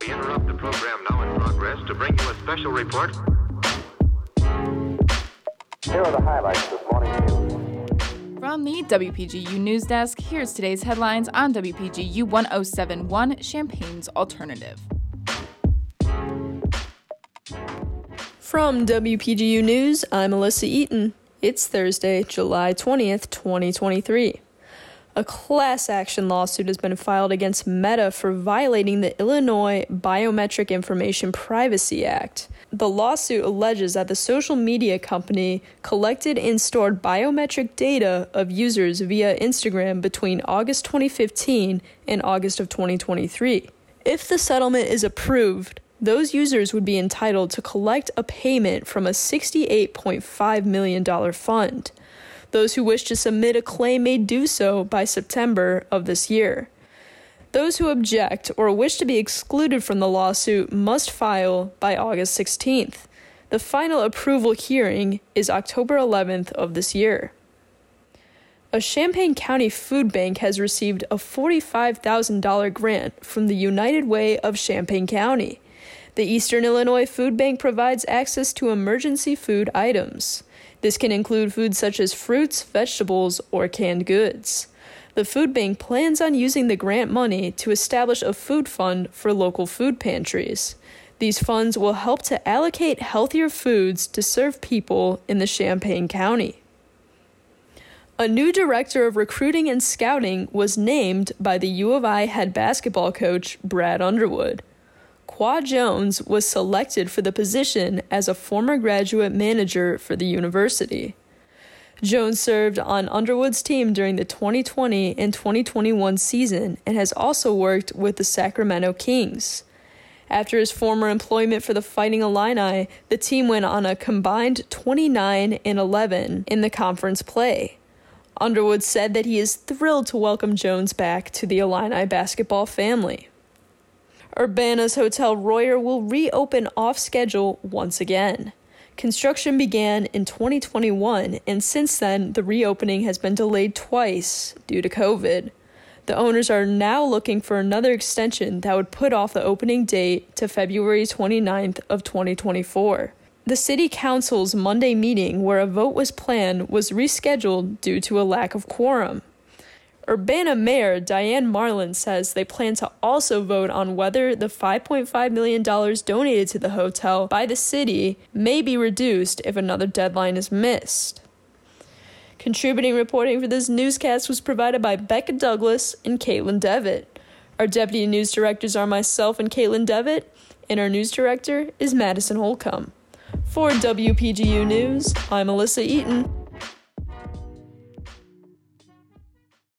We interrupt the program now in progress to bring you a special report. Here are the highlights this morning. From the WPGU News Desk, here's today's headlines on WPGU 1071 Champaign's Alternative. From WPGU News, I'm Elissa Eaton. It's Thursday, July 20th, 2023. A class action lawsuit has been filed against Meta for violating the Illinois Biometric Information Privacy Act. The lawsuit alleges that the social media company collected and stored biometric data of users via Instagram between August 2015 and August of 2023. If the settlement is approved, those users would be entitled to collect a payment from a $68.5 million fund. Those who wish to submit a claim may do so by September of this year. Those who object or wish to be excluded from the lawsuit must file by August 16th. The final approval hearing is October 11th of this year. A Champaign County food bank has received a $45,000 grant from the United Way of Champaign County. The Eastern Illinois Food Bank provides access to emergency food items. This can include foods such as fruits, vegetables, or canned goods. The food bank plans on using the grant money to establish a food fund for local food pantries. These funds will help to allocate healthier foods to serve people in the Champaign County. A new director of recruiting and scouting was named by the U of I head basketball coach Brad Underwood. Kwa Jones was selected for the position as a former graduate manager for the university. Jones served on Underwood's team during the 2020 and 2021 season and has also worked with the Sacramento Kings. After his former employment for the Fighting Illini, the team went on a combined 29 and 11 in the conference play. Underwood said that he is thrilled to welcome Jones back to the Illini basketball family. Urbana's Hotel Royer will reopen off schedule once again. Construction began in 2021, and since then, the reopening has been delayed twice due to COVID. The owners are now looking for another extension that would put off the opening date to February 29th of 2024. The city council's Monday meeting where a vote was planned was rescheduled due to a lack of quorum. Urbana Mayor Diane Marlin says they plan to also vote on whether the $5.5 million donated to the hotel by the city may be reduced if another deadline is missed. Contributing reporting for this newscast was provided by Bekah Douglas and Kaitlyn Devitt. Our deputy news directors are myself and Kaitlyn Devitt, and our news director is Madison Holcomb. For WPGU News, I'm Elissa Eaton.